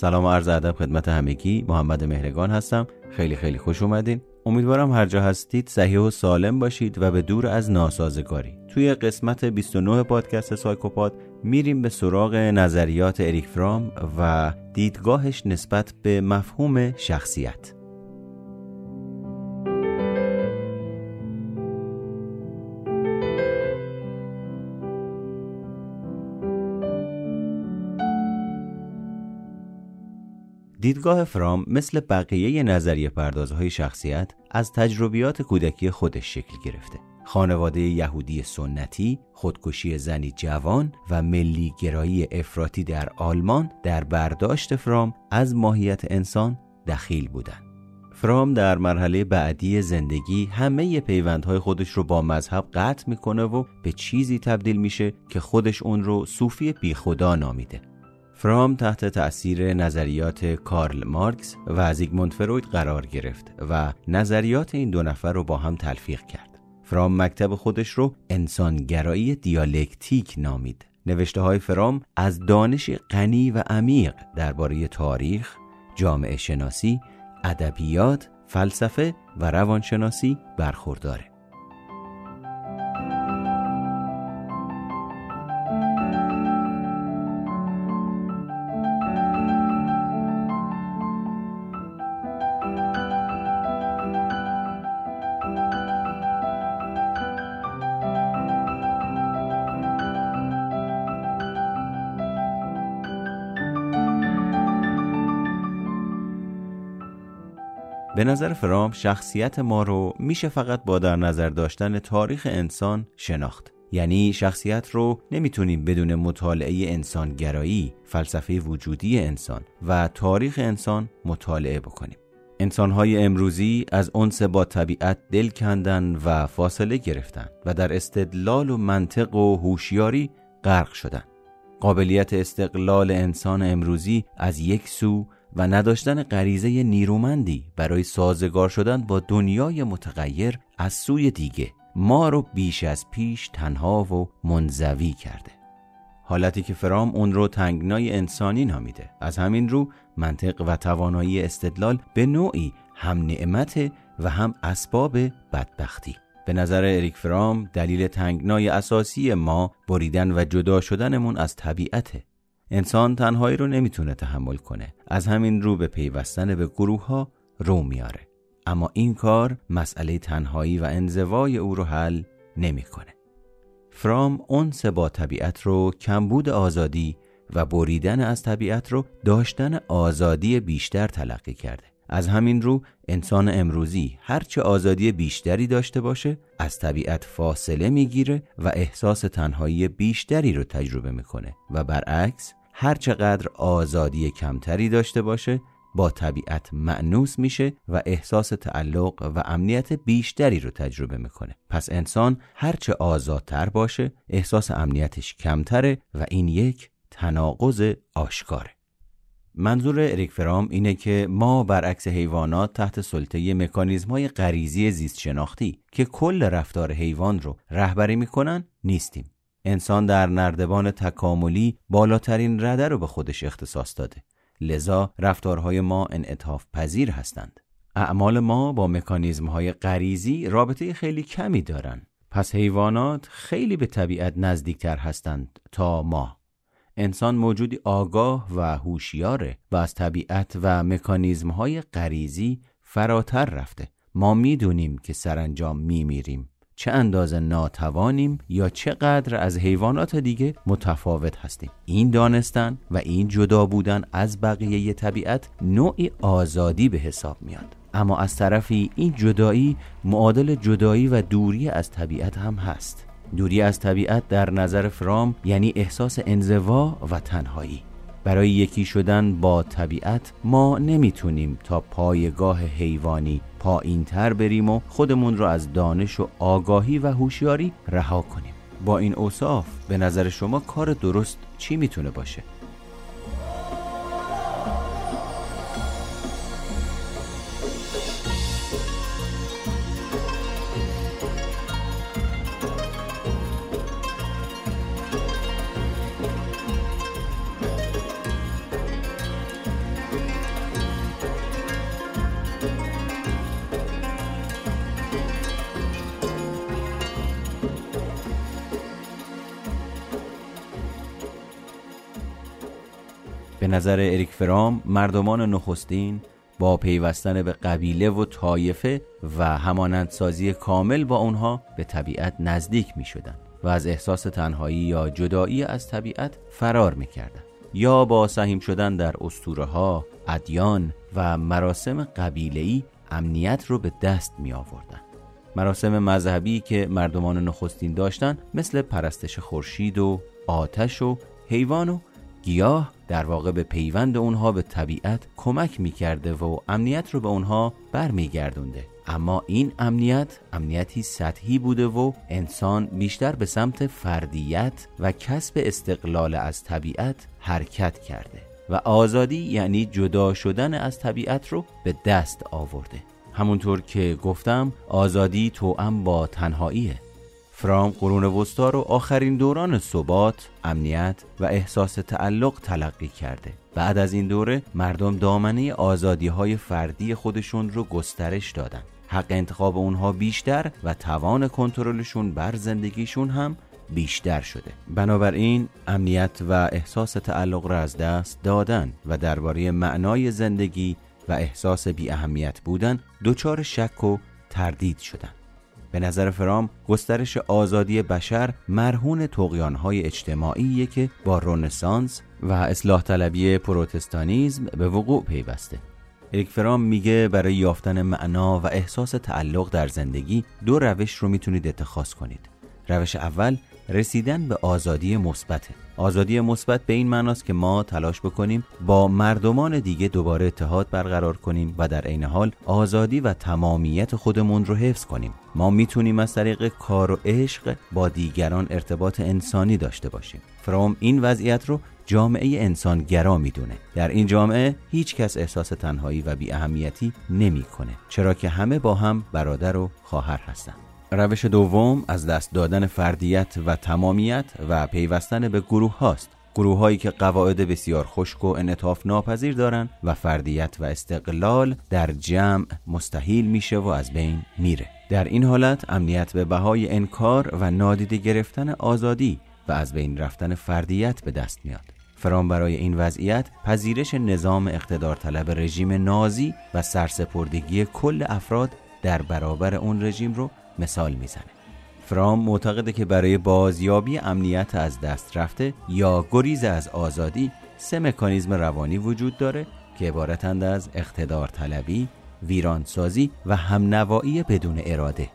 سلام و عرض ادب خدمت همگی. محمد مهرگان هستم. خیلی خیلی خوش اومدین. امیدوارم هر جا هستید صحیح و سالم باشید و به دور از ناسازگاری. توی قسمت 29 پادکست سایکوپاد میریم به سراغ نظریات اریک فرام و دیدگاهش نسبت به مفهوم شخصیت. دیدگاه فرام مثل بقیه نظریه پردازهای شخصیت از تجربیات کودکی خودش شکل گرفته. خانواده یهودی سنتی، خودکشی زنی جوان و ملی گرایی افراطی در آلمان در برداشت فرام از ماهیت انسان دخیل بودند. فرام در مرحله بعدی زندگی همه پیوندهای خودش رو با مذهب قطع می‌کنه و به چیزی تبدیل میشه که خودش اون رو صوفی بیخدا نامیده. فرام تحت تأثیر نظریات کارل مارکس و زیگموند فروید قرار گرفت و نظریات این دو نفر رو با هم تلفیق کرد. فرام مکتب خودش رو انسانگرایی دیالکتیک نامید. نوشته های فرام از دانش غنی و عمیق درباره تاریخ، جامعه شناسی، ادبیات، فلسفه و روانشناسی برخورداره. به نظر فرام شخصیت ما رو میشه فقط با در نظر داشتن تاریخ انسان شناخت یعنی شخصیت رو نمی‌تونیم بدون مطالعه انسانگرایی، فلسفه وجودی انسان و تاریخ انسان مطالعه بکنیم. انسانهای امروزی از انس با طبیعت دل کندن و فاصله گرفتن و در استدلال و منطق و هوشیاری غرق شدن. قابلیت استقلال انسان امروزی از یک سو و نداشتن غریزه نیرومندی برای سازگار شدن با دنیای متغیر از سوی دیگه ما رو بیش از پیش تنها و منزوی کرده. حالتی که فرام اون رو تنگنای انسانی نامیده. از همین رو منطق و توانایی استدلال به نوعی هم نعمت و هم اسباب بدبختی. به نظر اریک فرام دلیل تنگنای اساسی ما بریدن و جدا شدنمون از طبیعته انسان تنهایی رو نمی‌تونه تحمل کنه. از همین رو به پیوستن به گروه ها رو میاره. اما این کار مسئله تنهایی و انزوای او رو حل نمی‌کنه. فرام اون با طبیعت رو کمبود آزادی و بریدن از طبیعت رو داشتن آزادی بیشتر تلقی کرده. از همین رو انسان امروزی هرچه آزادی بیشتری داشته باشه از طبیعت فاصله می‌گیره و احساس تنهایی بیشتری رو تجربه می‌کنه و برعکس هرچقدر آزادی کمتری داشته باشه با طبیعت معنوس میشه و احساس تعلق و امنیت بیشتری رو تجربه می‌کنه. پس انسان هرچه آزادتر باشه احساس امنیتش کمتره و این یک تناقض آشکاره. منظور اریک فرام اینه که ما برعکس حیوانات تحت سلطه مکانیزم های غریزی زیست شناختی که کل رفتار حیوان رو رهبری می‌کنن نیستیم. انسان در نردبان تکاملی بالاترین رده رو به خودش اختصاص داده. لذا رفتارهای ما انعطاف پذیر هستند. اعمال ما با مکانیزم های غریزی رابطه خیلی کمی دارند پس حیوانات خیلی به طبیعت نزدیکتر هستند تا ما. انسان موجودی آگاه و هوشیاره و از طبیعت و مکانیزم های غریزی فراتر رفته. ما می‌دونیم که سرانجام میمیریم. چه اندازه ناتوانیم یا چقدر از حیوانات دیگه متفاوت هستیم. این دانستن و این جدا بودن از بقیه طبیعت نوعی آزادی به حساب میاد. اما از طرفی این جدایی معادل جدایی و دوری از طبیعت هم هست. دوری از طبیعت در نظر فرام یعنی احساس انزوا و تنهایی. برای یکی شدن با طبیعت ما نمی‌تونیم تا پایگاه حیوانی پایین تر بریم و خودمون رو از دانش و آگاهی و هوشیاری رها کنیم با این اوصاف به نظر شما کار درست چی می‌تونه باشه؟ نظر اریک فرام مردمان نخستین با پیوستن به قبیله و طایفه و همانندسازی کامل با اونها به طبیعت نزدیک می شدن و از احساس تنهایی یا جدایی از طبیعت فرار می کردن. یا با سهیم شدن در اسطوره ها، ادیان و مراسم قبیله‌ای امنیت رو به دست می آوردن. مراسم مذهبی که مردمان نخستین داشتن مثل پرستش خورشید و آتش و حیوان و گیاه در واقع به پیوند اونها به طبیعت کمک می‌کرده و امنیت رو به اونها برمیگردونده. اما این امنیت امنیتی سطحی بوده و انسان بیشتر به سمت فردیت و کسب استقلال از طبیعت حرکت کرده و آزادی یعنی جدا شدن از طبیعت رو به دست آورده. همونطور که گفتم آزادی توأم با تنهاییه. فرام قرون وسطا رو آخرین دوران ثبات، امنیت و احساس تعلق تلقی کرده. بعد از این دوره مردم دامنه آزادی های فردی خودشون رو گسترش دادن. حق انتخاب اونها بیشتر و توان کنترلشون بر زندگیشون هم بیشتر شده بنابراین امنیت و احساس تعلق را از دست دادن و درباره معنای زندگی و احساس بی اهمیت بودن دچار شک و تردید شدن به نظر فرام گسترش آزادی بشر مرهون تقیانهای اجتماعی که با رونسانس و اصلاح طلبی پروتستانیزم به وقوع پیوسته. اریک فرام میگه برای یافتن معنا و احساس تعلق در زندگی دو روش رو می‌تونید اتخاذ کنید. روش اول رسیدن به آزادی مثبت آزادی مثبت به این معناست که ما تلاش بکنیم با مردمان دیگه دوباره اتحاد برقرار کنیم و در عین حال آزادی و تمامیت خودمون رو حفظ کنیم. ما می‌تونیم از طریق کار و عشق با دیگران ارتباط انسانی داشته باشیم. فروم این وضعیت رو جامعه انسانگرا می‌دونه. در این جامعه هیچ کس احساس تنهایی و بی اهمیتی نمی‌کنه چرا که همه با هم برادر و خواهر هستند روش دوم از دست دادن فردیت و تمامیت و پیوستن به گروه هاست. گروه هایی که قواعد بسیار خشک و انعطاف ناپذیر دارن و فردیت و استقلال در جمع مستحیل میشه و از بین میره. در این حالت امنیت به بهای انکار و نادیده گرفتن آزادی و از بین رفتن فردیت به دست میاد. فرام برای این وضعیت پذیرش نظام اقتدار طلب رژیم نازی و سرسپردگی کل افراد در برابر اون رژیم رو مثال می‌زنه. فرام معتقده که برای بازیابی امنیت از دست رفته یا گریز از آزادی سه مکانیزم روانی وجود داره که عبارتند از اقتدار طلبی، ویرانسازی و همنوایی بدون اراده.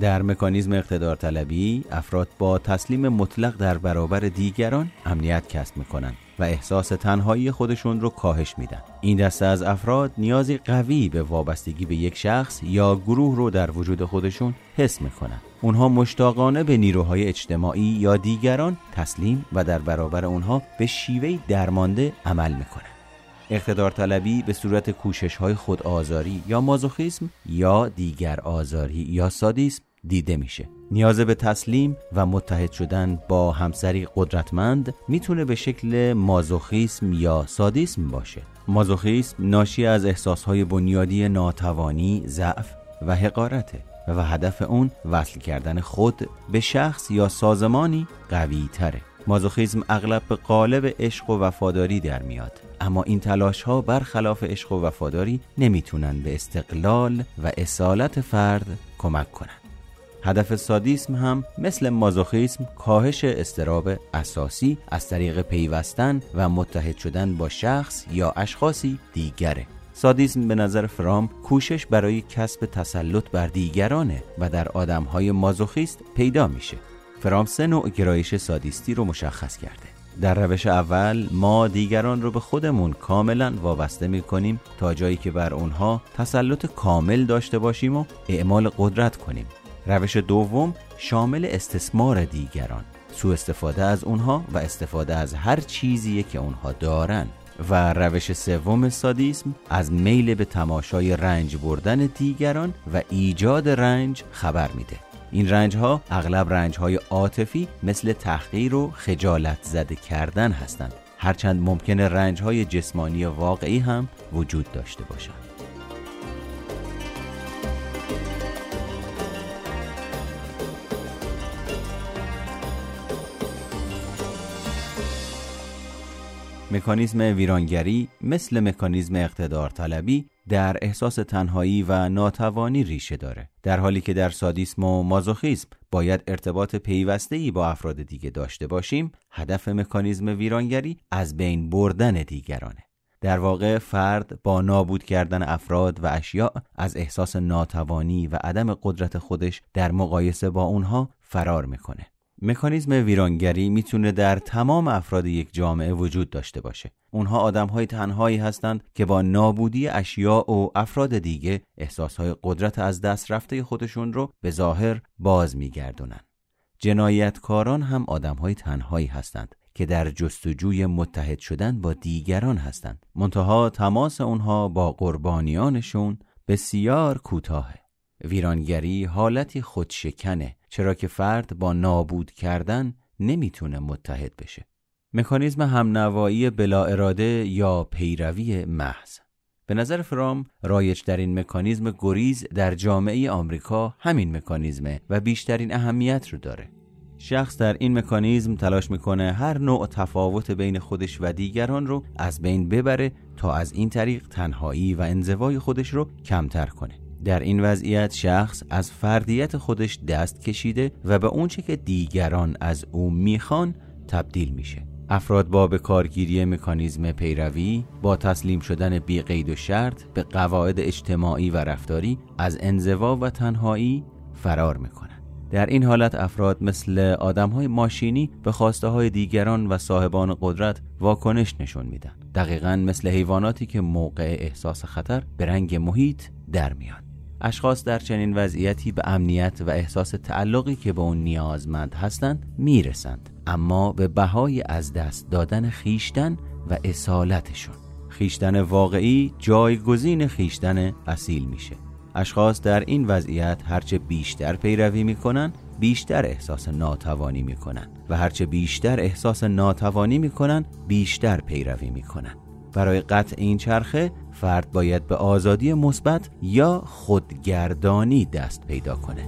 در مکانیزم اقتدار طلبی افراد با تسلیم مطلق در برابر دیگران امنیت کسب می‌کنند. و احساس تنهایی خودشون رو کاهش میدن. این دسته از افراد نیازی قوی به وابستگی به یک شخص یا گروه رو در وجود خودشون حس می‌کنن. اونها مشتاقانه به نیروهای اجتماعی یا دیگران تسلیم و در برابر اونها به شیوهی درمانده عمل می‌کنن. اقتدار طلبی به صورت کوشش های خود آزاری یا مازوخیسم یا دیگر آزاری یا سادیسم دیده میشه. نیاز به تسلیم و متحد شدن با همسری قدرتمند می‌تونه به شکل مازوخیسم یا سادیسم باشه. مازوخیسم ناشی از احساسهای بنیادی ناتوانی، ضعف و حقارته و هدف اون وصل کردن خود به شخص یا سازمانی قوی تره مازوخیسم اغلب به قالب عشق و وفاداری در میاد. اما این تلاش ها برخلاف عشق و وفاداری نمی‌تونن به استقلال و اصالت فرد کمک کنند. هدف سادیسم هم مثل مازوخیسم کاهش استراب اساسی از طریق پیوستن و متحد شدن با شخص یا اشخاصی دیگره. سادیسم به نظر فرام کوشش برای کسب تسلط بر دیگرانه و در آدمهای مازوخیست پیدا میشه. فرام سه نوع گرایش سادیستی رو مشخص کرده. در روش اول ما دیگران رو به خودمون کاملا وابسته می کنیم تا جایی که بر اونها تسلط کامل داشته باشیم و اعمال قدرت کنیم. روش دوم شامل استثمار دیگران. سوء استفاده از اونها و استفاده از هر چیزی که اونها دارن. و روش سوم سادیسم از میل به تماشای رنج بردن دیگران و ایجاد رنج خبر میده. این رنج ها اغلب رنج های عاطفی مثل تحقیر و خجالت زده کردن هستند. هرچند ممکنه رنج های جسمانی واقعی هم وجود داشته باشند. مکانیزم ویرانگری مثل مکانیزم اقتدار طلبی در احساس تنهایی و ناتوانی ریشه داره. در حالی که در سادیسم و مازوخیسم باید ارتباط پیوسته‌ای با افراد دیگه داشته باشیم هدف مکانیزم ویرانگری از بین بردن دیگرانه. در واقع فرد با نابود کردن افراد و اشیاء از احساس ناتوانی و عدم قدرت خودش در مقایسه با اونها فرار می‌کنه. مکانیزم ویرانگری می‌تونه در تمام افراد یک جامعه وجود داشته باشه. اونها آدمهای تنهایی هستند که با نابودی اشیاء و افراد دیگه احساسهای قدرت از دست رفته خودشون رو به ظاهر باز میگردونن. جنایتکاران هم آدمهای تنهایی هستند که در جستجوی متحد شدن با دیگران هستند. منتها تماس اونها با قربانیانشون بسیار کوتاهه. ویرانگری حالتی خودشکنه چرا که فرد با نابود کردن نمی‌تونه متحد بشه. مکانیزم همنوایی بلا اراده یا پیروی محض. به نظر فرام رایج در این مکانیزم گریز در جامعه آمریکا همین مکانیزمه و بیشترین اهمیت رو داره. شخص در این مکانیزم تلاش می‌کنه هر نوع تفاوت بین خودش و دیگران رو از بین ببره تا از این طریق تنهایی و انزوای خودش رو کمتر کنه. در این وضعیت شخص از فردیت خودش دست کشیده و به اونچه که دیگران از او می‌خوان تبدیل میشه. افراد با به کارگیری مکانیزم پیروی با تسلیم شدن بی قید و شرط به قواعد اجتماعی و رفتاری از انزوا و تنهایی فرار می‌کنن در این حالت افراد مثل آدم های ماشینی به خواسته های دیگران و صاحبان قدرت واکنش نشون میدن. دقیقا مثل حیواناتی که موقع احساس خطر به رنگ محیط در میان. اشخاص در چنین وضعیتی به امنیت و احساس تعلقی که به اون نیازمند هستند می‌رسند. اما به بهای از دست دادن خیشتن و اصالتشون. خیشتن واقعی جایگزین خیشتن اصیل میشه. اشخاص در این وضعیت هرچه بیشتر پیروی می‌کنن بیشتر احساس ناتوانی می‌کنن. و هرچه بیشتر احساس ناتوانی می‌کنن بیشتر پیروی می‌کنن. برای قطع این چرخه فرد باید به آزادی مثبت یا خودگردانی دست پیدا کنه.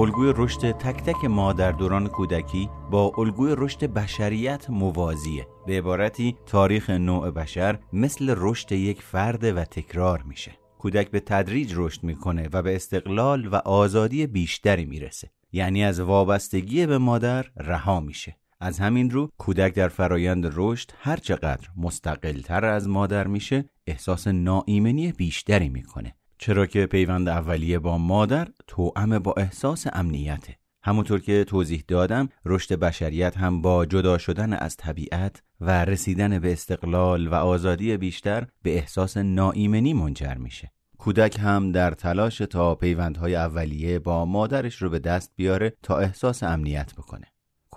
الگوی رشد تک تک ما در دوران کودکی با الگوی رشد بشریت موازیه. به عبارتی تاریخ نوع بشر مثل رشد یک فرد و تکرار میشه. کودک به تدریج رشد می‌کنه و به استقلال و آزادی بیشتری می‌رسه. یعنی از وابستگی به مادر رها میشه. از همین رو کودک در فرایند رشد هر چقدر مستقلتر از مادر میشه احساس ناایمنی بیشتری می‌کنه. چرا که پیوند اولیه با مادر توأم با احساس امنیته. همونطور که توضیح دادم رشد بشریت هم با جدا شدن از طبیعت و رسیدن به استقلال و آزادی بیشتر به احساس ناایمنی منجر میشه. کودک هم در تلاش تا پیوندهای اولیه با مادرش رو به دست بیاره تا احساس امنیت بکنه.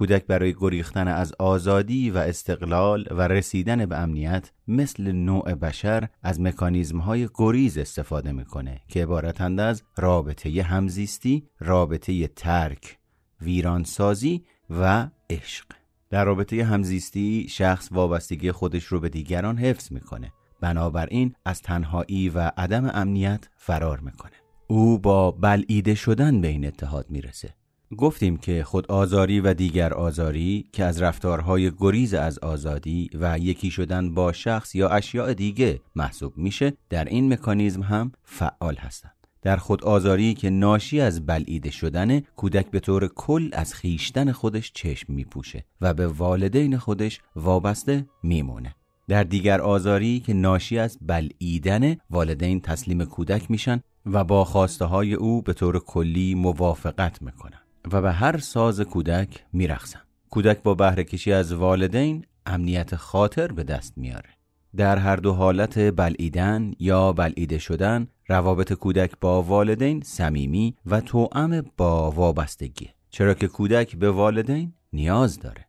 کودک برای گریختن از آزادی و استقلال و رسیدن به امنیت مثل نوع بشر از مکانیزم های گریز استفاده می‌کنه که عبارتند از رابطه همزیستی، رابطه ترک، ویرانسازی و عشق. در رابطه همزیستی شخص وابستگی خودش رو به دیگران حفظ می‌کنه. بنابراین از تنهایی و عدم امنیت فرار می‌کنه. او با بلعیده شدن به این اتحاد می‌رسه. گفتیم که خود آزاری و دیگر آزاری که از رفتارهای گریز از آزادی و یکی شدن با شخص یا اشیاء دیگه محسوب میشه در این مکانیزم هم فعال هستند. در خود آزاری که ناشی از بلعیده شدن کودک به طور کل از خیشتن خودش چشم میپوشه و به والدین خودش وابسته میمونه. در دیگر آزاری که ناشی از بلعیدن والدین تسلیم کودک میشن و با خواسته های او به طور کلی موافقت می‌کنن. و به هر ساز کودک میرخصن کودک با بهره کشی از والدین امنیت خاطر به دست میاره در هر دو حالت بلعیدن یا بلعیده شدن روابط کودک با والدین صمیمی و توأم با وابستگی. چرا که کودک به والدین نیاز داره.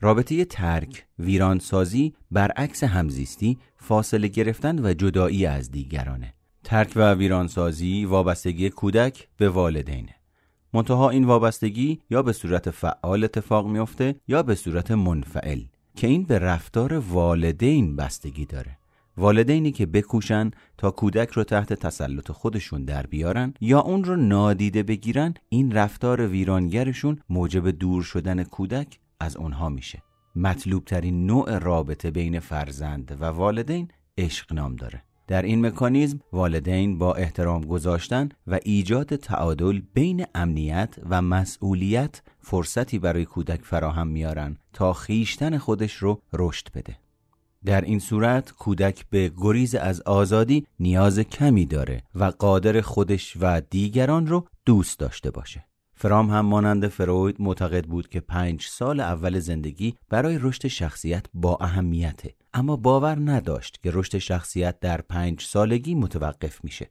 رابطه ترک ویرانسازی برعکس همزیستی فاصله گرفتن و جدایی از دیگرانه. ترک و ویرانسازی وابستگی کودک به والدینه. منتها این وابستگی یا به صورت فعال اتفاق میافته یا به صورت منفعل که این به رفتار والدین بستگی داره. والدینی که بکوشن تا کودک رو تحت تسلط خودشون در بیارن یا اون رو نادیده بگیرن این رفتار ویرانگرشون موجب دور شدن کودک از اونها میشه. مطلوب ترین نوع رابطه بین فرزند و والدین عشق نام داره. در این مکانیزم والدین با احترام گذاشتن و ایجاد تعادل بین امنیت و مسئولیت فرصتی برای کودک فراهم میارن تا خیشتن خودش رو رشد بده. در این صورت کودک به گریز از آزادی نیاز کمی داره و قادر خودش و دیگران رو دوست داشته باشه. فرام هم مانند فروید معتقد بود که پنج سال اول زندگی برای رشد شخصیت با اهمیته. اما باور نداشت که رشد شخصیت در پنج سالگی متوقف میشه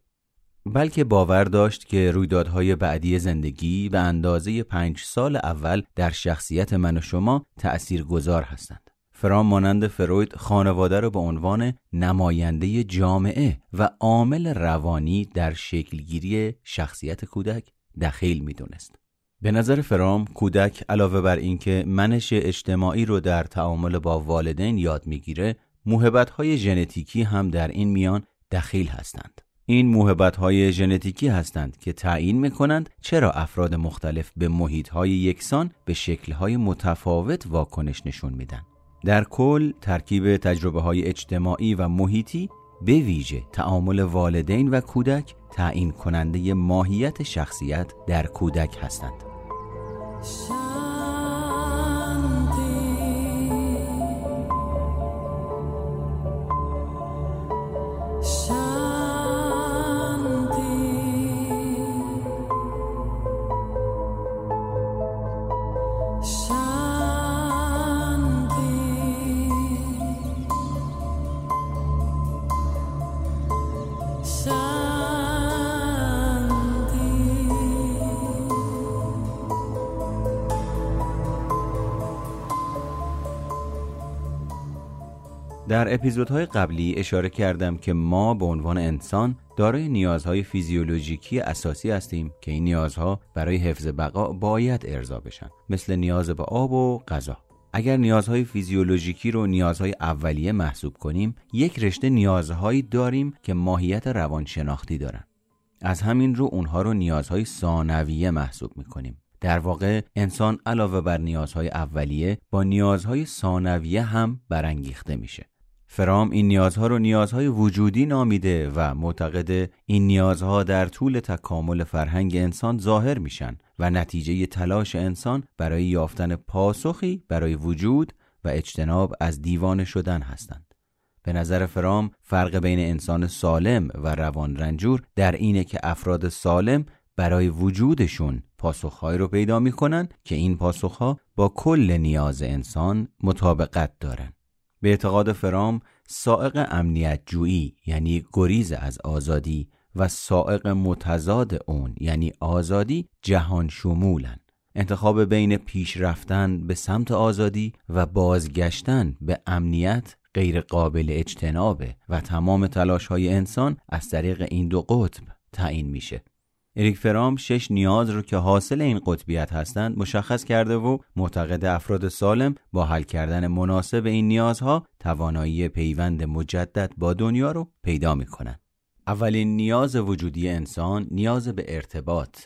بلکه باور داشت که رویدادهای بعدی زندگی و اندازه پنج سال اول در شخصیت من و شما تأثیر گذار هستند فرام مانند فروید خانواده را به عنوان نماینده جامعه و عامل روانی در شکلگیری شخصیت کودک دخیل می‌دونست. به نظر فرام کودک علاوه بر اینکه منش اجتماعی رو در تعامل با والدین یاد می‌گیره موهبت های ژنتیکی هم در این میان دخیل هستند این موهبت های ژنتیکی هستند که تعیین می‌کنند چرا افراد مختلف به محیط های یکسان به شکل های متفاوت واکنش نشون میدن در کل ترکیب تجربه های اجتماعی و محیطی به ویژه تعامل والدین و کودک تعیین کننده ماهیت شخصیت در کودک هستند. Shine اپیزودهای قبلی اشاره کردم که ما به عنوان انسان دارای نیازهای فیزیولوژیکی اساسی هستیم که این نیازها برای حفظ بقا باید ارضا بشن مثل نیاز به آب و غذا. اگر نیازهای فیزیولوژیکی رو نیازهای اولیه محسوب کنیم یک رشته نیازهایی داریم که ماهیت روانشناختی دارن. از همین رو اونها رو نیازهای ثانویه محسوب می‌کنیم. در واقع انسان علاوه بر نیازهای اولیه با نیازهای ثانویه هم برانگیخته میشه. فرام این نیازها رو نیازهای وجودی نامیده و معتقد این نیازها در طول تکامل فرهنگ انسان ظاهر میشن و نتیجه تلاش انسان برای یافتن پاسخی برای وجود و اجتناب از دیوانه شدن هستند. به نظر فرام فرق بین انسان سالم و روان رنجور در اینه که افراد سالم برای وجودشون پاسخهایی رو پیدا می‌کنن که این پاسخها با کل نیاز انسان مطابقت دارن. به اعتقاد فرام سائق امنیت جویی یعنی گریز از آزادی و سائق متضاد اون یعنی آزادی جهان شمولن. انتخاب بین پیش رفتن به سمت آزادی و بازگشتن به امنیت غیر قابل اجتنابه و تمام تلاش های انسان از طریق این دو قطب تعیین میشه. اریک فرام شش نیاز رو که حاصل این قطبیت هستند مشخص کرده و معتقد افراد سالم با حل کردن مناسب این نیازها توانایی پیوند مجدد با دنیا رو پیدا می‌کنن. اولین نیاز وجودی انسان نیاز به ارتباط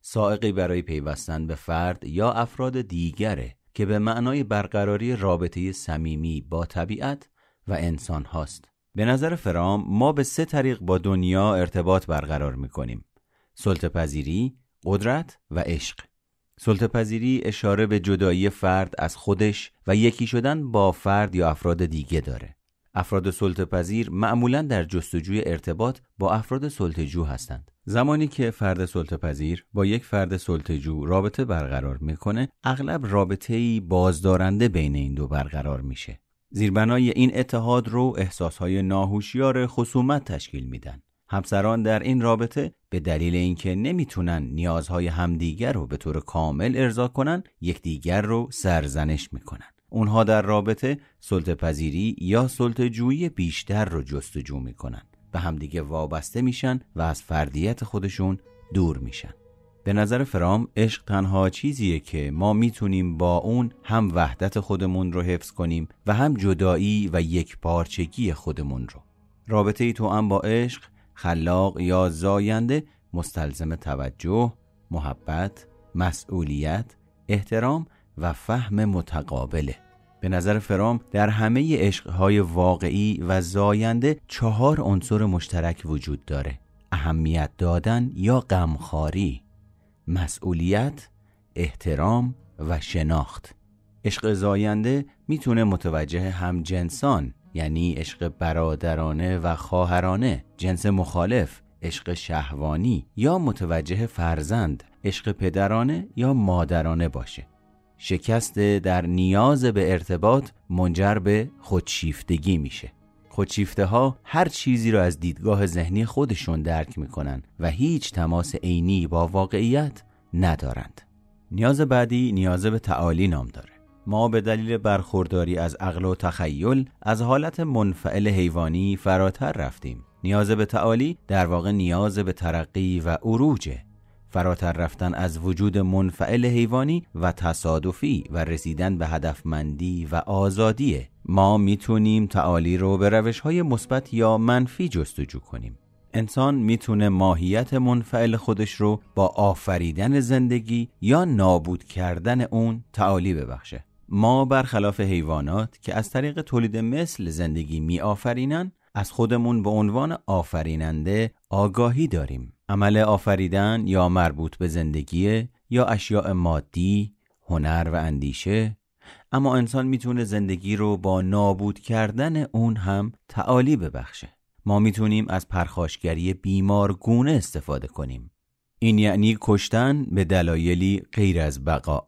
سائقی برای پیوستن به فرد یا افراد دیگره که به معنای برقراری رابطه صمیمی با طبیعت و انسان هاست. به نظر فرام ما به سه طریق با دنیا ارتباط برقرار می‌کنیم. سلطپذیری، قدرت و عشق سلطپذیری اشاره به جدایی فرد از خودش و یکی شدن با فرد یا افراد دیگه داره. افراد سلطپذیر معمولا در جستجوی ارتباط با افراد سلطجو هستند. زمانی که فرد سلطپذیر با یک فرد سلطجو رابطه برقرار می‌کنه، اغلب رابطه‌ای بازدارنده بین این دو برقرار میشه. زیربنای این اتحاد رو احساسهای ناهوشیار خصومت تشکیل میدن. همسران در این رابطه به دلیل اینکه نمی‌تونن نیازهای همدیگر رو به طور کامل ارضا کنن یکدیگر رو سرزنش می‌کنن. اونها در رابطه سلطه پذیری یا سلطه جویی بیشتر رو جستجو می‌کنن به همدیگه وابسته میشن و از فردیت خودشون دور میشن. به نظر فرام عشق تنها چیزیه که ما می‌تونیم با اون هم وحدت خودمون رو حفظ کنیم و هم جدایی و یک پارچگی خودمون رو. رابطه ای تو هم با عشق خلاق یا زاینده مستلزم توجه، محبت، مسئولیت، احترام و فهم متقابله. به نظر فرام در همه عشقهای واقعی و زاینده چهار عنصر مشترک وجود داره. اهمیت دادن یا غمخواری مسئولیت احترام و شناخت. عشق زاینده می‌تونه متوجه هم جنسان یعنی عشق برادرانه و خواهرانه جنس مخالف عشق شهوانی یا متوجه فرزند عشق پدرانه یا مادرانه باشه. شکست در نیاز به ارتباط منجر به خودشیفتگی میشه. خودشیفته ها هر چیزی را از دیدگاه ذهنی خودشون درک می‌کنن و هیچ تماس عینی با واقعیت ندارند. نیاز بعدی نیاز به تعالی نام داره. ما به دلیل برخورداری از عقل و تخیل از حالت منفعل حیوانی فراتر رفتیم. نیاز به تعالی در واقع نیاز به ترقی و عروجه فراتر رفتن از وجود منفعل حیوانی و تصادفی و رسیدن به هدفمندی و آزادیه ما می‌تونیم تعالی رو به روش های مثبت یا منفی جستجو کنیم. انسان می‌تونه ماهیت منفعل خودش رو با آفریدن زندگی یا نابود کردن اون تعالی ببخشه. ما برخلاف حیوانات که از طریق تولید مثل زندگی می آفرینن از خودمون به عنوان آفریننده آگاهی داریم. عمل آفریدن یا مربوط به زندگی یا اشیاء مادی هنر و اندیشه. اما انسان می‌تونه زندگی رو با نابود کردن اون هم تعالی ببخشه. ما می‌تونیم از پرخاشگری بیمارگونه استفاده کنیم. این یعنی کشتن به دلایلی غیر از بقا.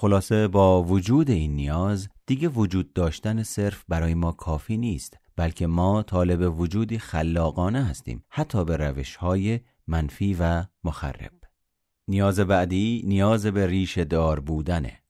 خلاصه با وجود این نیاز دیگه وجود داشتن صرف برای ما کافی نیست بلکه ما طالب وجودی خلاقانه هستیم حتی به روش های منفی و مخرب. نیاز بعدی نیاز به ریش دار بودنه.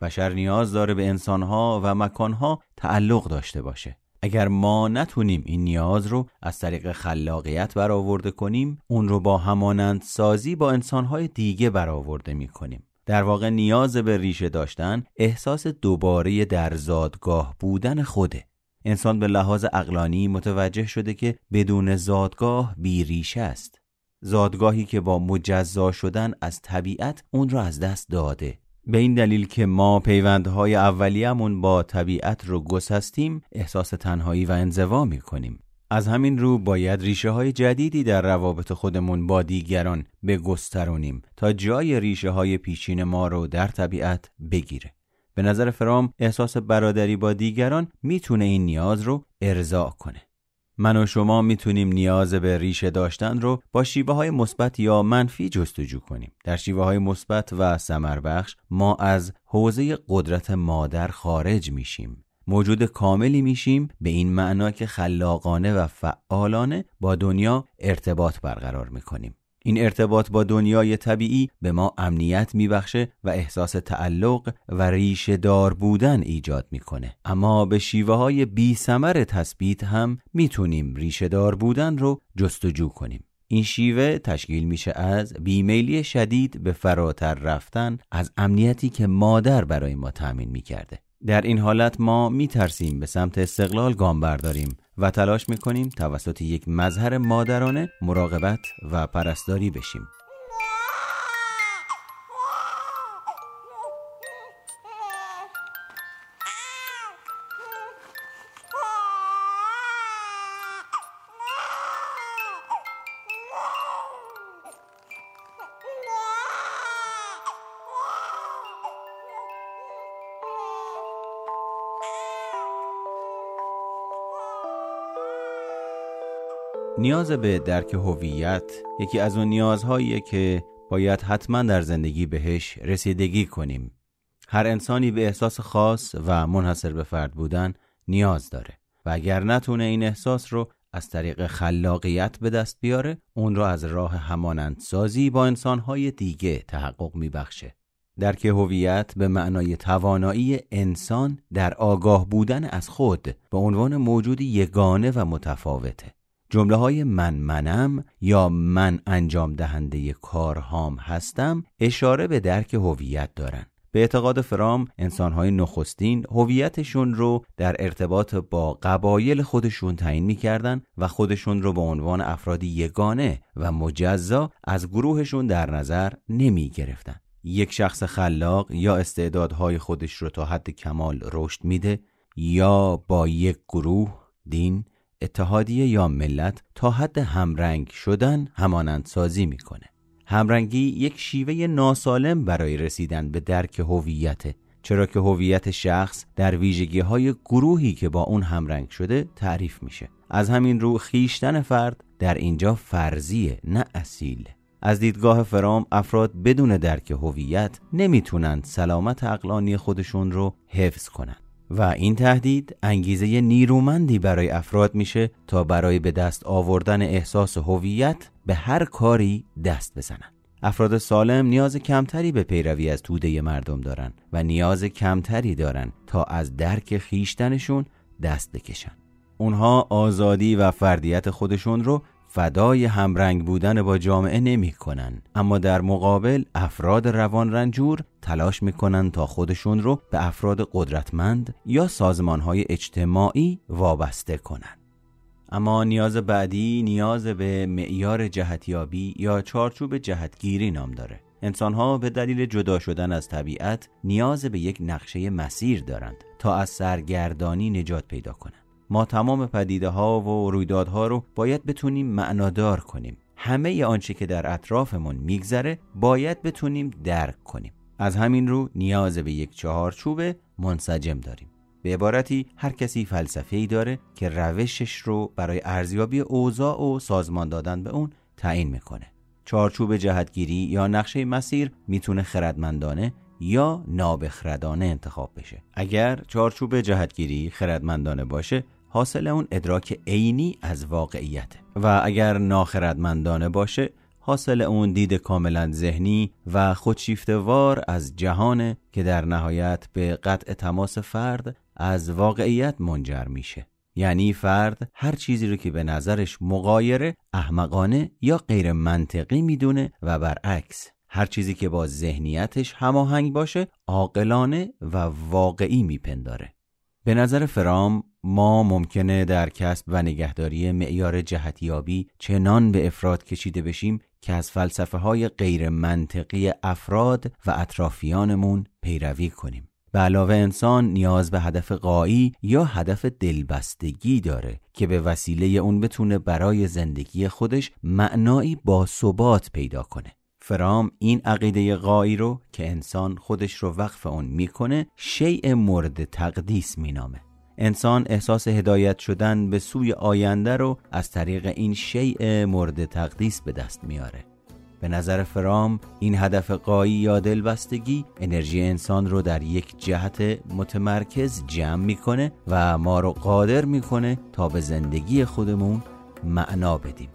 بشر نیاز داره به انسانها و مکانها تعلق داشته باشه. اگر ما نتونیم این نیاز رو از طریق خلاقیت برآورده کنیم اون رو با همانند سازی با انسانهای دیگه برآورده می کنیم در واقع نیاز به ریشه داشتن احساس دوباره در زادگاه بودن خوده. انسان به لحاظ اقلانی متوجه شده که بدون زادگاه بی ریشه است. زادگاهی که با مجزا شدن از طبیعت اون را از دست داده. به این دلیل که ما پیوندهای اولیه‌مون با طبیعت رو گسستیم احساس تنهایی و انزوا می کنیم از همین رو باید ریشه های جدیدی در روابط خودمون با دیگران بگسترونیم تا جای ریشه های پیشین ما رو در طبیعت بگیره به نظر فرام احساس برادری با دیگران می‌تونه این نیاز رو ارضاع کنه من و شما می‌تونیم نیاز به ریشه داشتن رو با شیوه های مثبت یا منفی جستجو کنیم. در شیوه های مثبت و سمر بخش ما از حوزه قدرت مادر خارج میشیم. موجود کاملی میشیم به این معنا که خلاقانه و فعالانه با دنیا ارتباط برقرار می‌کنیم. این ارتباط با دنیای طبیعی به ما امنیت میبخشه و احساس تعلق و ریشه دار بودن ایجاد می‌کنه. اما به شیوه های بی سمر تثبیت هم می‌تونیم ریشه دار بودن رو جستجو کنیم. این شیوه تشکیل میشه از بیمیلی شدید به فراتر رفتن از امنیتی که مادر برای ما تأمین می‌کرده. در این حالت ما میترسیم به سمت استقلال گام برداریم و تلاش می‌کنیم توسط یک مظهر مادرانه مراقبت و پرستاری بشیم. نیاز به درک هویت یکی از اون نیازهاییه که باید حتما در زندگی بهش رسیدگی کنیم. هر انسانی به احساس خاص و منحصر به فرد بودن نیاز داره و اگر نتونه این احساس رو از طریق خلاقیت به دست بیاره اون رو از راه همانندسازی با انسانهای دیگه تحقق میبخشه درک هویت به معنای توانایی انسان در آگاه بودن از خود به عنوان موجودی یگانه و متفاوته جمله های من منم یا من انجام دهنده کارهام هستم اشاره به درک هویت دارن به اعتقاد فرام انسانهای نخستین هویتشون رو در ارتباط با قبایل خودشون تعیین می‌کردن و خودشون رو به عنوان افرادی یگانه و مجزا از گروهشون در نظر نمی گرفتن. یک شخص خلاق یا استعدادهای خودش رو تا حد کمال رشد میده یا با یک گروه، دین، اتحادیه یا ملت تا حد همرنگ شدن همانند سازی می‌کنه. همرنگی یک شیوه ناسالم برای رسیدن به درک هویت چرا که هویت شخص در ویژگی های گروهی که با اون همرنگ شده تعریف میشه. از همین رو خیشتن فرد در اینجا فرضیه نه اصیل. از دیدگاه فرام افراد بدون درک هویت نمی‌تونند سلامت اقلانی خودشون رو حفظ کنند و این تهدید انگیزه نیرومندی برای افراد میشه تا برای به دست آوردن احساس هویت به هر کاری دست بزنند. افراد سالم نیاز کمتری به پیروی از توده مردم دارن و نیاز کمتری دارن تا از درک خیشتنشون دست بکشن. اونها آزادی و فردیت خودشون رو فدای همرنگ بودن با جامعه نمی کنن. اما در مقابل افراد روان رنجور تلاش می‌کنن تا خودشون رو به افراد قدرتمند یا سازمانهای اجتماعی وابسته کنن. اما نیاز بعدی نیاز به معیار جهتیابی یا چارچوب جهتگیری نام داره. انسانها به دلیل جدا شدن از طبیعت نیاز به یک نقشه مسیر دارند تا از سرگردانی نجات پیدا کنند. ما تمام پدیده ها و رویدادها رو باید بتونیم معنادار کنیم. همه آنچه که در اطرافمون میگذره باید بتونیم درک کنیم. از همین رو نیاز به یک چهارچوب منسجم داریم. به عبارتی هر کسی فلسفه ای داره که روشش رو برای ارزیابی اوضاع و سازمان دادن به اون تعیین می‌کنه. چارچوب جهتگیری یا نقشه مسیر می‌تونه خردمندانه یا نابخردانه انتخاب بشه. اگر چارچوب جهتگیری خردمندانه باشه حاصل اون ادراک عینی از واقعیت. و اگر ناخردمندانه باشه حاصل اون دید کاملا ذهنی و خودشیفتوار از جهان که در نهایت به قطع تماس فرد از واقعیت منجر میشه. یعنی فرد هر چیزی رو که به نظرش مقایره احمقانه یا غیر منطقی می‌دونه و برعکس هر چیزی که با ذهنیتش هماهنگ باشه عاقلانه و واقعی میپنداره. به نظر فرام ما ممکنه در کسب و نگهداری معیار جهتیابی چنان به افراد کشیده بشیم که از فلسفه های غیر منطقی افراد و اطرافیانمون پیروی کنیم. به علاوه انسان نیاز به هدف قایی یا هدف دلبستگی داره که به وسیله اون بتونه برای زندگی خودش معنایی با ثبات پیدا کنه. فرام این عقیده قایی رو که انسان خودش رو وقف اون می‌کنه شیء مورد تقدیس مینامه. انسان احساس هدایت شدن به سوی آینده رو از طریق این شیء مورد تقدیس به دست میاره. به نظر فرام این هدف قایی یا دلبستگی انرژی انسان رو در یک جهت متمرکز جمع می‌کنه و ما رو قادر می‌کنه تا به زندگی خودمون معنا بدیم.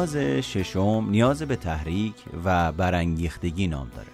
نیاز ششم نیاز به تحریک و برانگیختگی نام داره.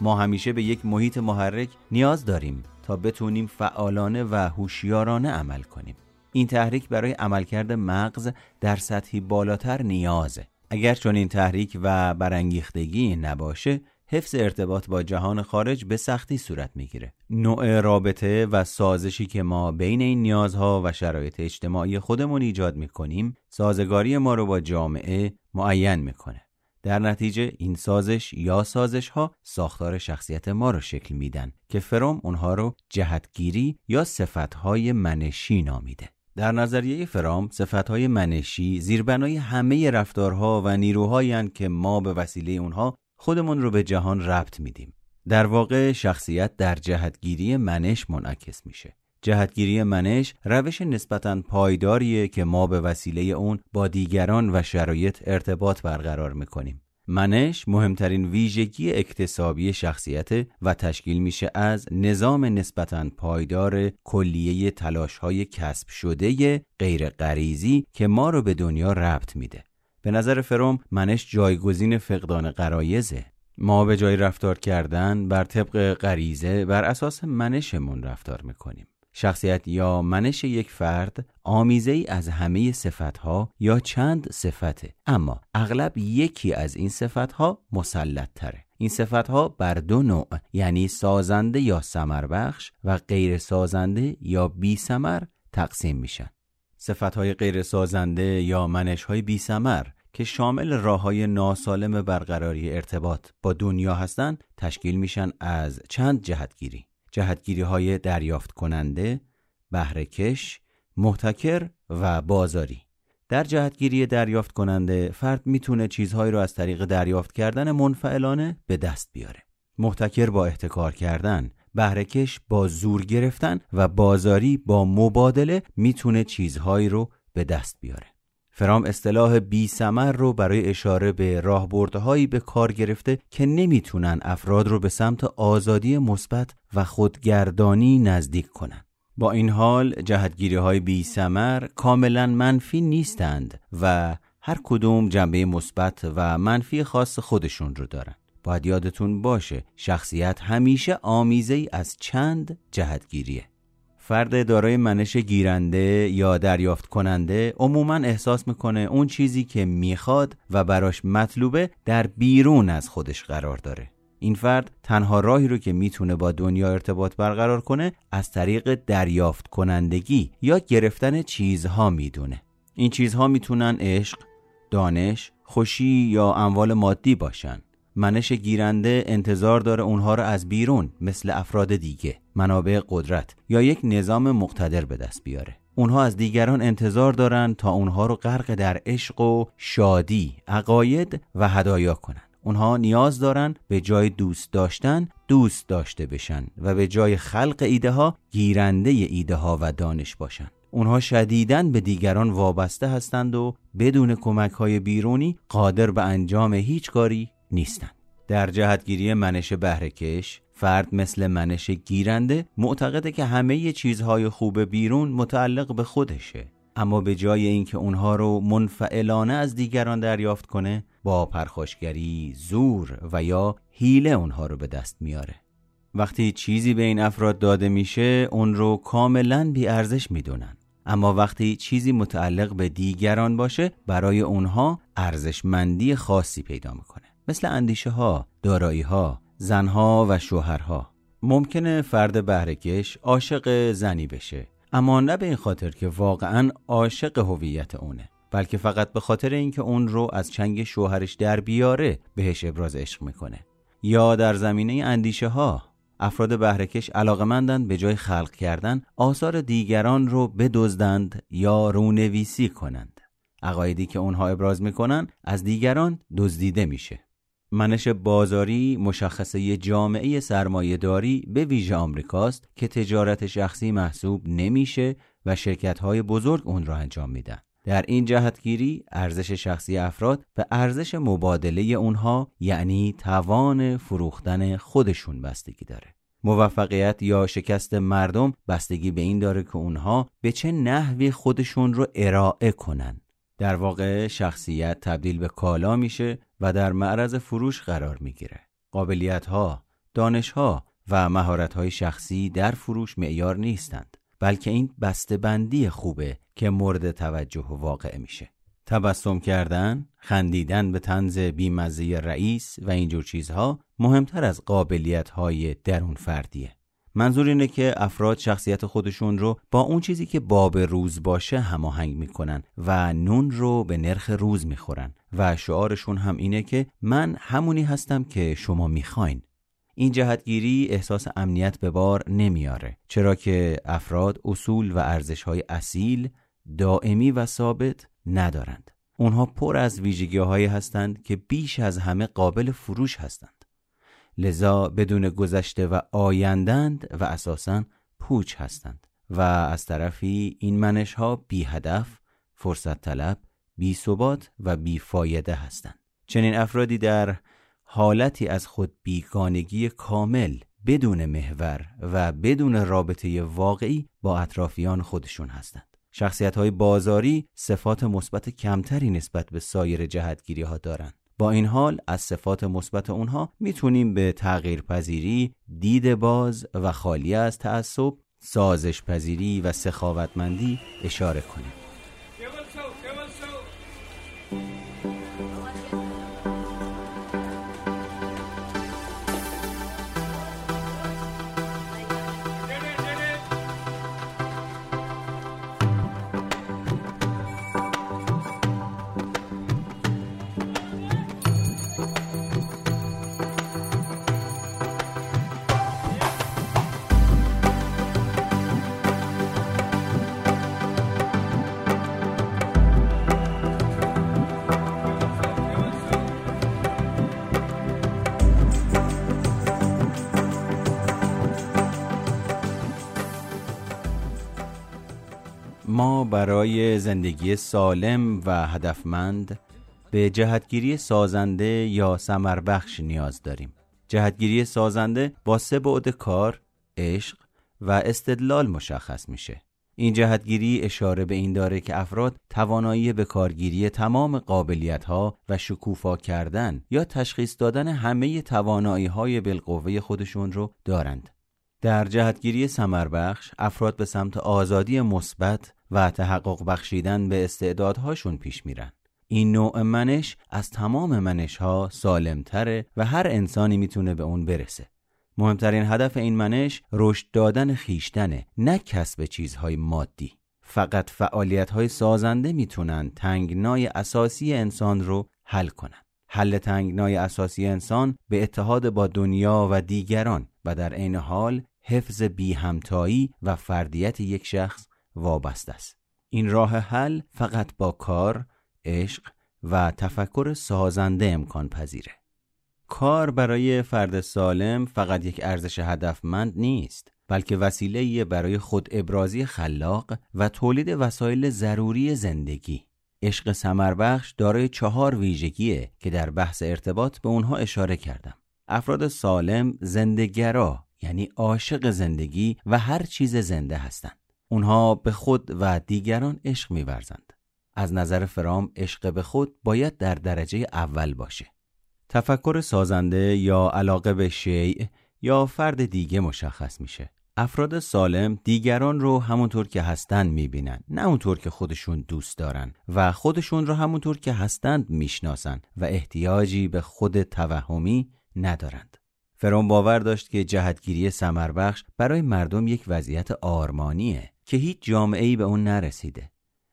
ما همیشه به یک محیط محرک نیاز داریم تا بتونیم فعالانه و هوشیارانه عمل کنیم. این تحریک برای عملکرد مغز در سطحی بالاتر نیازه. اگر چون این تحریک و برانگیختگی نباشه حفظ ارتباط با جهان خارج به سختی صورت می‌گیره. نوع رابطه و سازشی که ما بین این نیازها و شرایط اجتماعی خودمون ایجاد می‌کنیم سازگاری ما رو با جامعه معین می‌کنه. در نتیجه این سازش یا سازش ها ساختار شخصیت ما رو شکل میدن که فروم اونها رو جهتگیری یا صفتهای منشی نامیده. در نظریه فرام صفتهای منشی زیربنای همه رفتارها و نیروهایی که ما به وسیله اونها خودمون رو به جهان ربط میدیم. در واقع شخصیت در جهتگیری منش منعکس میشه. جهتگیری منش روش نسبتا پایداریه که ما به وسیله اون با دیگران و شرایط ارتباط برقرار می‌کنیم. منش مهمترین ویژگی اکتسابی شخصیت و تشکیل میشه از نظام نسبتا پایدار کلیه تلاش های کسب شده غیر غریزی که ما رو به دنیا ربط میده. به نظر فروم منش جایگزین فقدان قرایزه ما به جای رفتار کردن بر طبق غریزه بر اساس منشمون رفتار می‌کنیم. شخصیت یا منش یک فرد آمیزه ای از همه صفتها یا چند صفته. اما اغلب یکی از این صفتها مسلط تره این صفتها بر دو نوع یعنی سازنده یا سمربخش و غیر سازنده یا بی سمر تقسیم میشن. صفتهای غیر سازنده یا منشهای بی سمر که شامل راه های ناسالم برقراری ارتباط با دنیا هستند تشکیل میشن از چند جهتگیری. جهتگیری های دریافت کننده، بهرهکش، محتکر و بازاری. در جهتگیری دریافت کننده فرد می‌تونه چیزهایی رو از طریق دریافت کردن منفعلانه به دست بیاره. محتکر با احتکار کردن بهرهکش با زور گرفتن و بازاری با مبادله می‌تونه چیزهایی رو به دست بیاره فرام اصطلاح بی سمر رو برای اشاره به راهبردهایی به کار گرفته که نمی‌تونن افراد رو به سمت آزادی مثبت و خودگردانی نزدیک کنن. با این حال جهتگیری های بی سمر کاملا منفی نیستند و هر کدوم جنبه مثبت و منفی خاص خودشون رو دارن. باید یادتون باشه شخصیت همیشه آمیزه ای از چند جهتگیریه. فرد دارای منش گیرنده یا دریافت کننده عموما احساس می‌کنه اون چیزی که می‌خواد و براش مطلوبه در بیرون از خودش قرار داره. این فرد تنها راهی رو که می‌تونه با دنیا ارتباط برقرار کنه از طریق دریافت کنندگی یا گرفتن چیزها می‌دونه. این چیزها می‌تونن عشق، دانش، خوشی یا اموال مادی باشن. منش گیرنده انتظار داره اونها رو از بیرون مثل افراد دیگه منابع قدرت یا یک نظام مقتدر به دست بیاره. اونها از دیگران انتظار دارن تا اونها رو غرق در عشق و شادی، عقاید و هدایا کنن. اونها نیاز دارن به جای دوست داشتن دوست داشته بشن و به جای خلق ایده ها گیرنده ایده ها و دانش باشن. اونها شدیداً به دیگران وابسته هستند و بدون کمک های بیرونی قادر به انجام هیچ کاری نیستند. در جهتگیری منش بهرهکش فرد مثل منش گیرنده معتقده که همه چیزهای خوب بیرون متعلق به خودشه. اما به جای اینکه اونها رو منفعلانه از دیگران دریافت کنه با پرخاشگری، زور و یا حیله اونها رو به دست میاره. وقتی چیزی به این افراد داده میشه اون رو کاملا بیارزش می‌دونن. اما وقتی چیزی متعلق به دیگران باشه برای اونها ارزشمندی خاصی پیدا می‌کنه. مثل اندیشه ها، دارایی ها، زنها و شوهرها. ممکنه فرد بهرهکش عاشق زنی بشه اما نه به این خاطر که واقعا عاشق هویت اونه بلکه فقط به خاطر اینکه اون رو از چنگ شوهرش در بیاره بهش ابراز عشق می‌کنه. یا در زمینه اندیشه ها افراد بهرهکش علاقمندند به جای خلق کردن آثار دیگران رو بدزدند یا رونویسی کنند. عقایدی که اونها ابراز می‌کنن از دیگران دزدیده میشه. منش بازاری مشخصه جامعه سرمایهداری به ویژه آمریکاست که تجارت شخصی محسوب نمیشه و شرکت های بزرگ اون را انجام میدن. در این جهتگیری ارزش شخصی افراد به ارزش مبادله اونها یعنی توان فروختن خودشون بستگی داره. موفقیت یا شکست مردم بستگی به این داره که اونها به چه نحوی خودشون رو ارائه کنن. در واقع شخصیت تبدیل به کالا میشه و در معرض فروش قرار می‌گیره. قابلیت ها، دانشها و مهارت‌های شخصی در فروش معیار نیستند بلکه این بندی خوبه که مورد توجه واقع میشه تبسم کردن، خندیدن به تنز بیمزه رئیس و اینجور چیزها مهمتر از قابلیت های درون فردیه. منظور اینه که افراد شخصیت خودشون رو با اون چیزی که باب روز باشه هماهنگ می‌کنن و نون رو به نرخ روز می‌خورن و شعارشون هم اینه که من همونی هستم که شما می‌خواین. این جهتگیری احساس امنیت به بار نمیاره چرا که افراد اصول و ارزش های اصیل دائمی و ثابت ندارند. اونها پر از ویژگی هستند که بیش از همه قابل فروش هستند. لذا بدون گذشته و آیندند و اساسا پوچ هستند و از طرفی این منش ها بی هدف، فرصت طلب، بی ثبات و بی فایده هستند. چنین افرادی در حالتی از خود بیگانگی کامل بدون محور و بدون رابطه واقعی با اطرافیان خودشون هستند. شخصیت های بازاری صفات مثبت کمتری نسبت به سایر جهتگیری ها دارند. با این حال از صفات مثبت اونها می‌تونیم به تغییر پذیری، دید باز و خالی از تعصب، سازش پذیری و سخاوتمندی اشاره کنیم. ما برای زندگی سالم و هدفمند به جهتگیری سازنده یا سمربخش نیاز داریم. جهتگیری سازنده با سه بعد کار، عشق و استدلال مشخص میشه. این جهتگیری اشاره به این داره که افراد توانایی به کارگیری تمام قابلیت ها و شکوفا کردن یا تشخیص دادن همه توانایی های بالقوه خودشون رو دارند. در جهتگیری سمربخش افراد به سمت آزادی مثبت و تحقق بخشیدن به استعدادهاشون پیش میرن. این نوع منش از تمام منش ها سالمتره و هر انسانی می‌تونه به اون برسه. مهمترین هدف این منش رشد دادن خیشتنه نه کسب چیزهای مادی. فقط فعالیت های سازنده می‌تونن تنگنای اساسی انسان رو حل کنن. حل تنگنای اساسی انسان به اتحاد با دنیا و دیگران و در عین حال حفظ بی همتایی و فردیت یک شخص وابسته است. این راه حل فقط با کار، عشق و تفکر سازنده امکان پذیره. کار برای فرد سالم فقط یک ارزش هدفمند نیست بلکه وسیله برای خود ابرازی خلاق و تولید وسایل ضروری زندگی عشق سمربخش دارای چهار ویژگیه که در بحث ارتباط به اونها اشاره کردم افراد سالم زندگرا یعنی عاشق زندگی و هر چیز زنده هستند اونها به خود و دیگران عشق میورزند. از نظر فرام عشق به خود باید در درجه اول باشه. تفکر سازنده یا علاقه به شیء یا فرد دیگه مشخص میشه. افراد سالم دیگران رو همونطور که هستند می‌بینن نه اونطور که خودشون دوست دارن و خودشون رو همونطور که هستند می‌شناسن و احتیاجی به خود توهمی ندارند. فرون باور داشت که جهتگیری سمربخش برای مردم یک وضعیت آرمانیه. که هیچ جامعه به اون نرسیده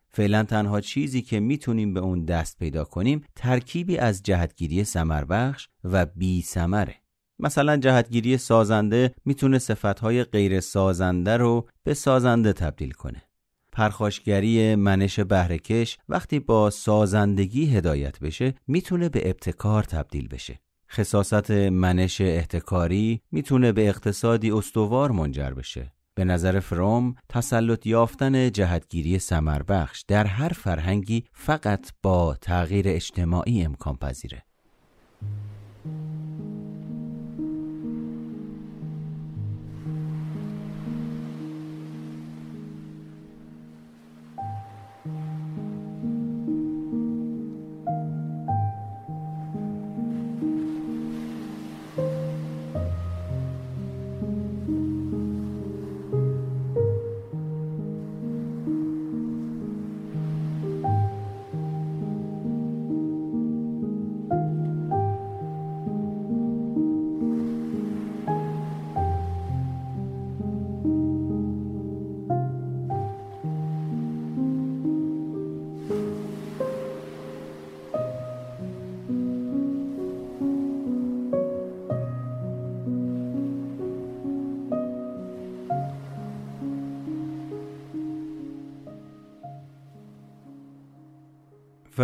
فعلا تنها چیزی که می‌تونیم به اون دست پیدا کنیم ترکیبی از جهتگیری سمربخش و بی سمره مثلا جهتگیری سازنده می‌تونه صفتهای غیر سازنده رو به سازنده تبدیل کنه. پرخاشگری منش بهرهکش وقتی با سازندگی هدایت بشه می‌تونه به ابتکار تبدیل بشه. خصاصت منش احتکاری می‌تونه به اقتصادی استوار منجر بشه. به نظر فروم تسلط یافتن جهتگیری سمربخش در هر فرهنگی فقط با تغییر اجتماعی امکان پذیره.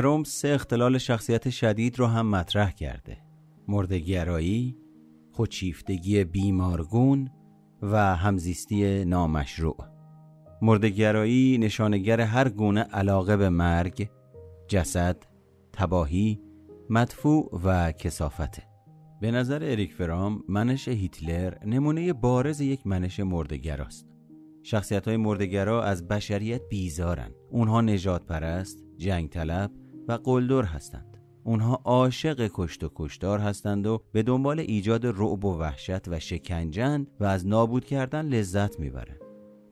فروم سه اختلال شخصیت شدید رو هم مطرح کرده. مردگرایی، خودشیفتگی بیمارگون و همزیستی نامشروع. مردگرایی نشانگر هر گونه علاقه به مرگ، جسد، تباهی، مدفوع و کسافته به نظر اریک فرام منش هیتلر نمونه بارز یک منش مردگراست. شخصیت های مردگرا از بشریت بیزارن. اونها نجات پرست، جنگ طلب و قلدر هستند. اونها عاشق کشت و کشتار هستند و به دنبال ایجاد رعب و وحشت و شکنجن و از نابود کردن لذت می‌برند.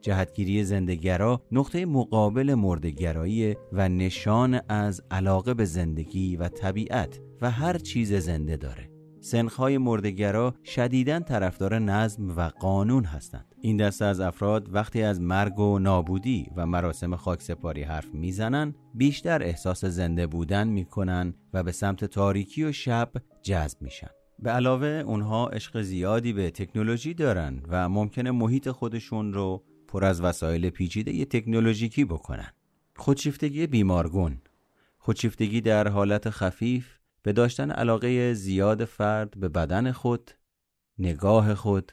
جهتگیری زندگرا نقطه مقابل مردگرایی و نشان از علاقه به زندگی و طبیعت و هر چیز زنده داره. سنخهای مردگرا شدیداً طرفدار نظم و قانون هستند. این دسته از افراد وقتی از مرگ و نابودی و مراسم خاکسپاری حرف می‌زنن بیشتر احساس زنده بودن می‌کنن و به سمت تاریکی و شب جذب میشن. به علاوه اونها عشق زیادی به تکنولوژی دارن و ممکنه محیط خودشون رو پر از وسایل پیچیده تکنولوژیکی بکنن. خودشیفتگی بیمارگون خودشیفتگی در حالت خفیف به داشتن علاقه زیاد فرد به بدن خود نگاه خود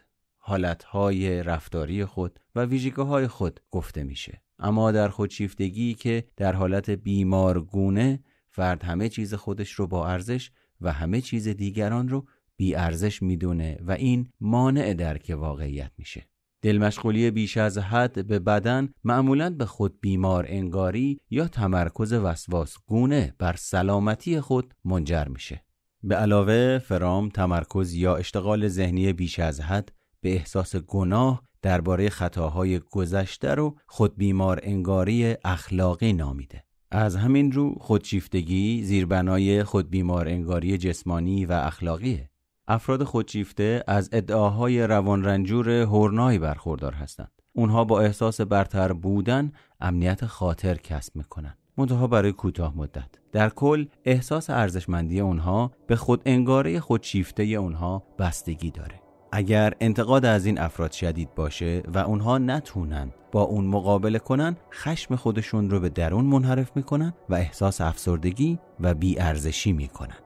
حالتهای رفتاری خود و ویژگاه های خود گفته میشه اما در خودشیفتگی که در حالت بیمارگونه فرد همه چیز خودش رو با ارزش و همه چیز دیگران رو بی ارزش می‌دونه و این مانع درک واقعیت میشه دلمشغولی بیش از حد به بدن معمولا به خود بیمار انگاری یا تمرکز وسواس گونه بر سلامتی خود منجر میشه. به علاوه فرام تمرکز یا اشتغال ذهنی بیش از حد به احساس گناه درباره خطاهای گذشته رو خود بیمار انگاری اخلاقی نامیده. از همین رو خودشیفتگی زیربنای خود بیمار انگاری جسمانی و اخلاقیه. افراد خودشیفته از ادعاهای روانرنجور هورنایی برخوردار هستند. اونها با احساس برتر بودن امنیت خاطر کسب می‌کنن. منتها برای کوتاه مدت. در کل احساس ارزشمندی اونها به خود انگاره خودشیفته اونها بستگی داره. اگر انتقاد از این افراد شدید باشه و اونها نتونن با اون مقابله کنن خشم خودشون رو به درون منحرف می‌کنن و احساس افسردگی و بیارزشی می‌کنن.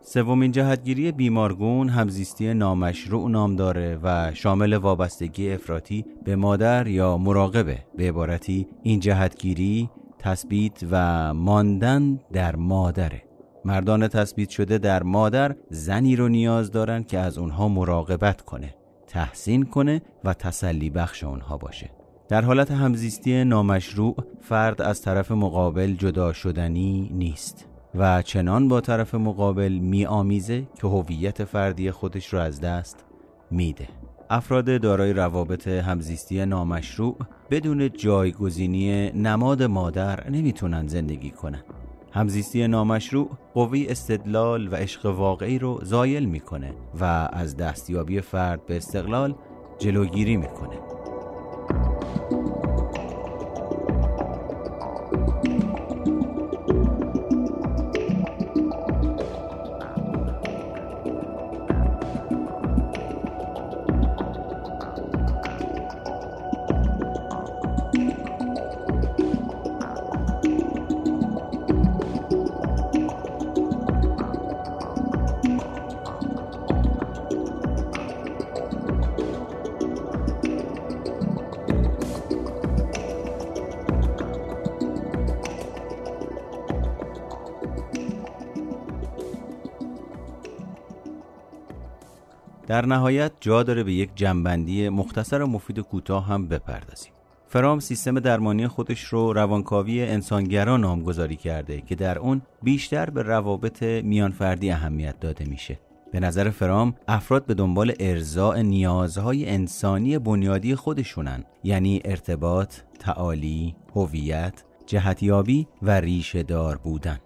سومین جهتگیری بیمارگون همزیستی نامشروع نام داره و شامل وابستگی افراطی به مادر یا مراقبه. به عبارتی این جهتگیری تثبیت و ماندن در مادره. مردان تثبیت شده در مادر زنی رو نیاز دارن که از اونها مراقبت کنه تحسین کنه و تسلی بخش اونها باشه. در حالت همزیستی نامشروع فرد از طرف مقابل جدا شدنی نیست و چنان با طرف مقابل می آمیزه که هویت فردی خودش رو از دست میده. افراد دارای روابط همزیستی نامشروع بدون جایگزینی نماد مادر نمی‌تونن زندگی کنن. همزیستی نامشروع قوی استدلال و عشق واقعی رو زایل می‌کنه و از دستیابی فرد به استقلال جلوگیری می‌کنه. نهایت جا داره به یک جنبندی مختصر و مفید کوتاه هم بپردازیم. فرام سیستم درمانی خودش رو روانکاوی انسانگرا نامگذاری کرده که در اون بیشتر به روابط میانفردی اهمیت داده میشه. به نظر فرام افراد به دنبال ارزاع نیازهای انسانی بنیادی خودشونن یعنی ارتباط، تعالی، هویت، جهتیابی و ریشه دار بودن.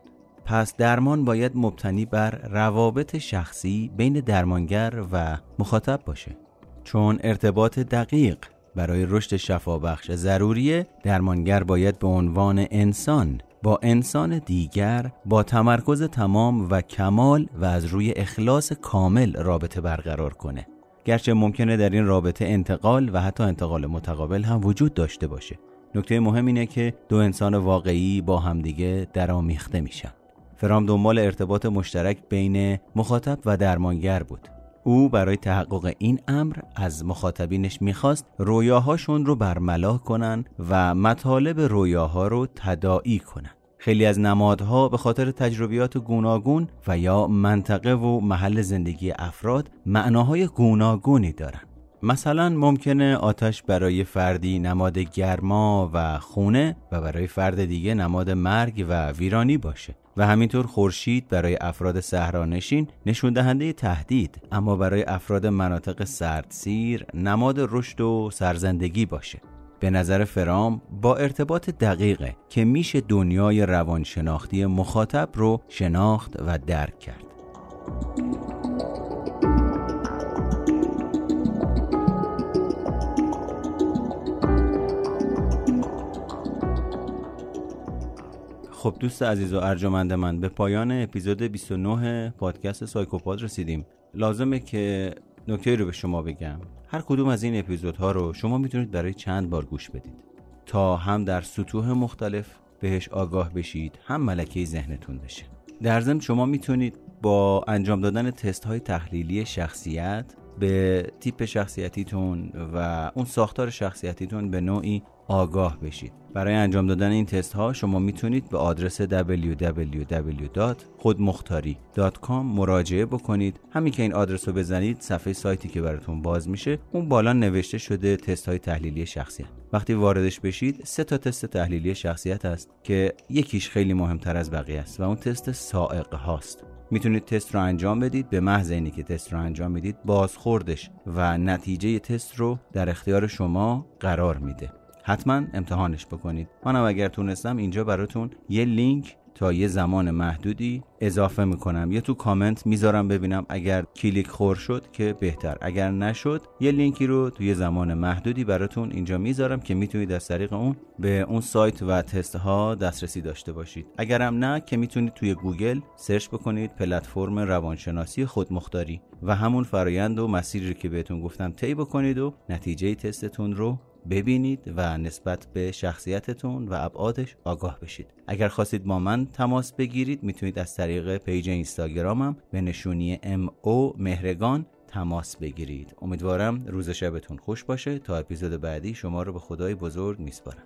پس درمان باید مبتنی بر روابط شخصی بین درمانگر و مخاطب باشه. چون ارتباط دقیق برای رشد شفابخش ضروریه درمانگر باید به عنوان انسان با انسان دیگر با تمرکز تمام و کمال و از روی اخلاص کامل رابطه برقرار کنه. گرچه ممکنه در این رابطه انتقال و حتی انتقال متقابل هم وجود داشته باشه. نکته مهم اینه که دو انسان واقعی با همدیگه درآمیخته میشن. فرام دنبال ارتباط مشترک بین مخاطب و درمانگر بود. او برای تحقق این امر از مخاطبینش می‌خواست رویاهاشون رو برملا کنن و مطالب رویاها رو تداعی کنن. خیلی از نمادها به خاطر تجربیات گوناگون و یا منطقه و محل زندگی افراد معناهای گوناگونی دارند. مثلا ممکنه آتش برای فردی نماد گرما و خونه و برای فرد دیگه نماد مرگ و ویرانی باشه. و همینطور خورشید برای افراد صحرانشین نشون دهنده تهدید اما برای افراد مناطق سردسیر نماد رشد و سرزندگی باشه. به نظر فرام با ارتباط دقیقه که میشه دنیای روانشناختی مخاطب رو شناخت و درک کرد. خب دوست عزیز و ارجمند من به پایان اپیزود 29 پادکست سایکوپاد رسیدیم. لازمه که نکته رو به شما بگم. هر کدوم از این اپیزودها رو شما می‌تونید برای چند بار گوش بدید. تا هم در سطوح مختلف بهش آگاه بشید هم ملکه ذهنتون بشه. در ضمن شما می‌تونید با انجام دادن تست های تحلیلی شخصیت به تیپ شخصیتیتون و اون ساختار شخصیتیتون به نوعی آگاه بشید. برای انجام دادن این تست ها شما می‌تونید به آدرس www.خودمختاری.com مراجعه بکنید. همین که این آدرس رو بزنید صفحه سایتی که براتون باز میشه اون بالا نوشته شده تست های تحلیلی شخصیت. وقتی واردش بشید سه تا تست تحلیلی شخصیت هست که یکیش خیلی مهمتر از بقیه است و اون تست سائق هاست. می‌تونید تست رو انجام بدید به محض اینی که تست رو انجام بدید بازخوردش و نتیجه تست رو در اختیار شما قرار میده. حتما امتحانش بکنید. منم اگر تونستم اینجا براتون یه لینک تا یه زمان محدودی اضافه می‌کنم. یا تو کامنت می‌ذارم ببینم اگر کلیک خور شد که بهتر. اگر نشد یه لینکی رو توی زمان محدودی براتون اینجا می‌ذارم که می‌تونید از طریق اون به اون سایت و تست ها دسترسی داشته باشید. اگرم نه که می‌تونید توی گوگل سرچ بکنید پلتفرم روانشناسی خودمختاری و همون فرایند و مسیری که بهتون گفتم طی بکنید و نتیجه تستتون رو ببینید و نسبت به شخصیتتون و ابعادش آگاه بشید. اگر خواستید با من تماس بگیرید می‌تونید از طریق پیج اینستاگرامم به نشونی ام او مهرگان تماس بگیرید. امیدوارم روز شبتون خوش باشه. تا اپیزود بعدی شما رو به خدای بزرگ میسپارم.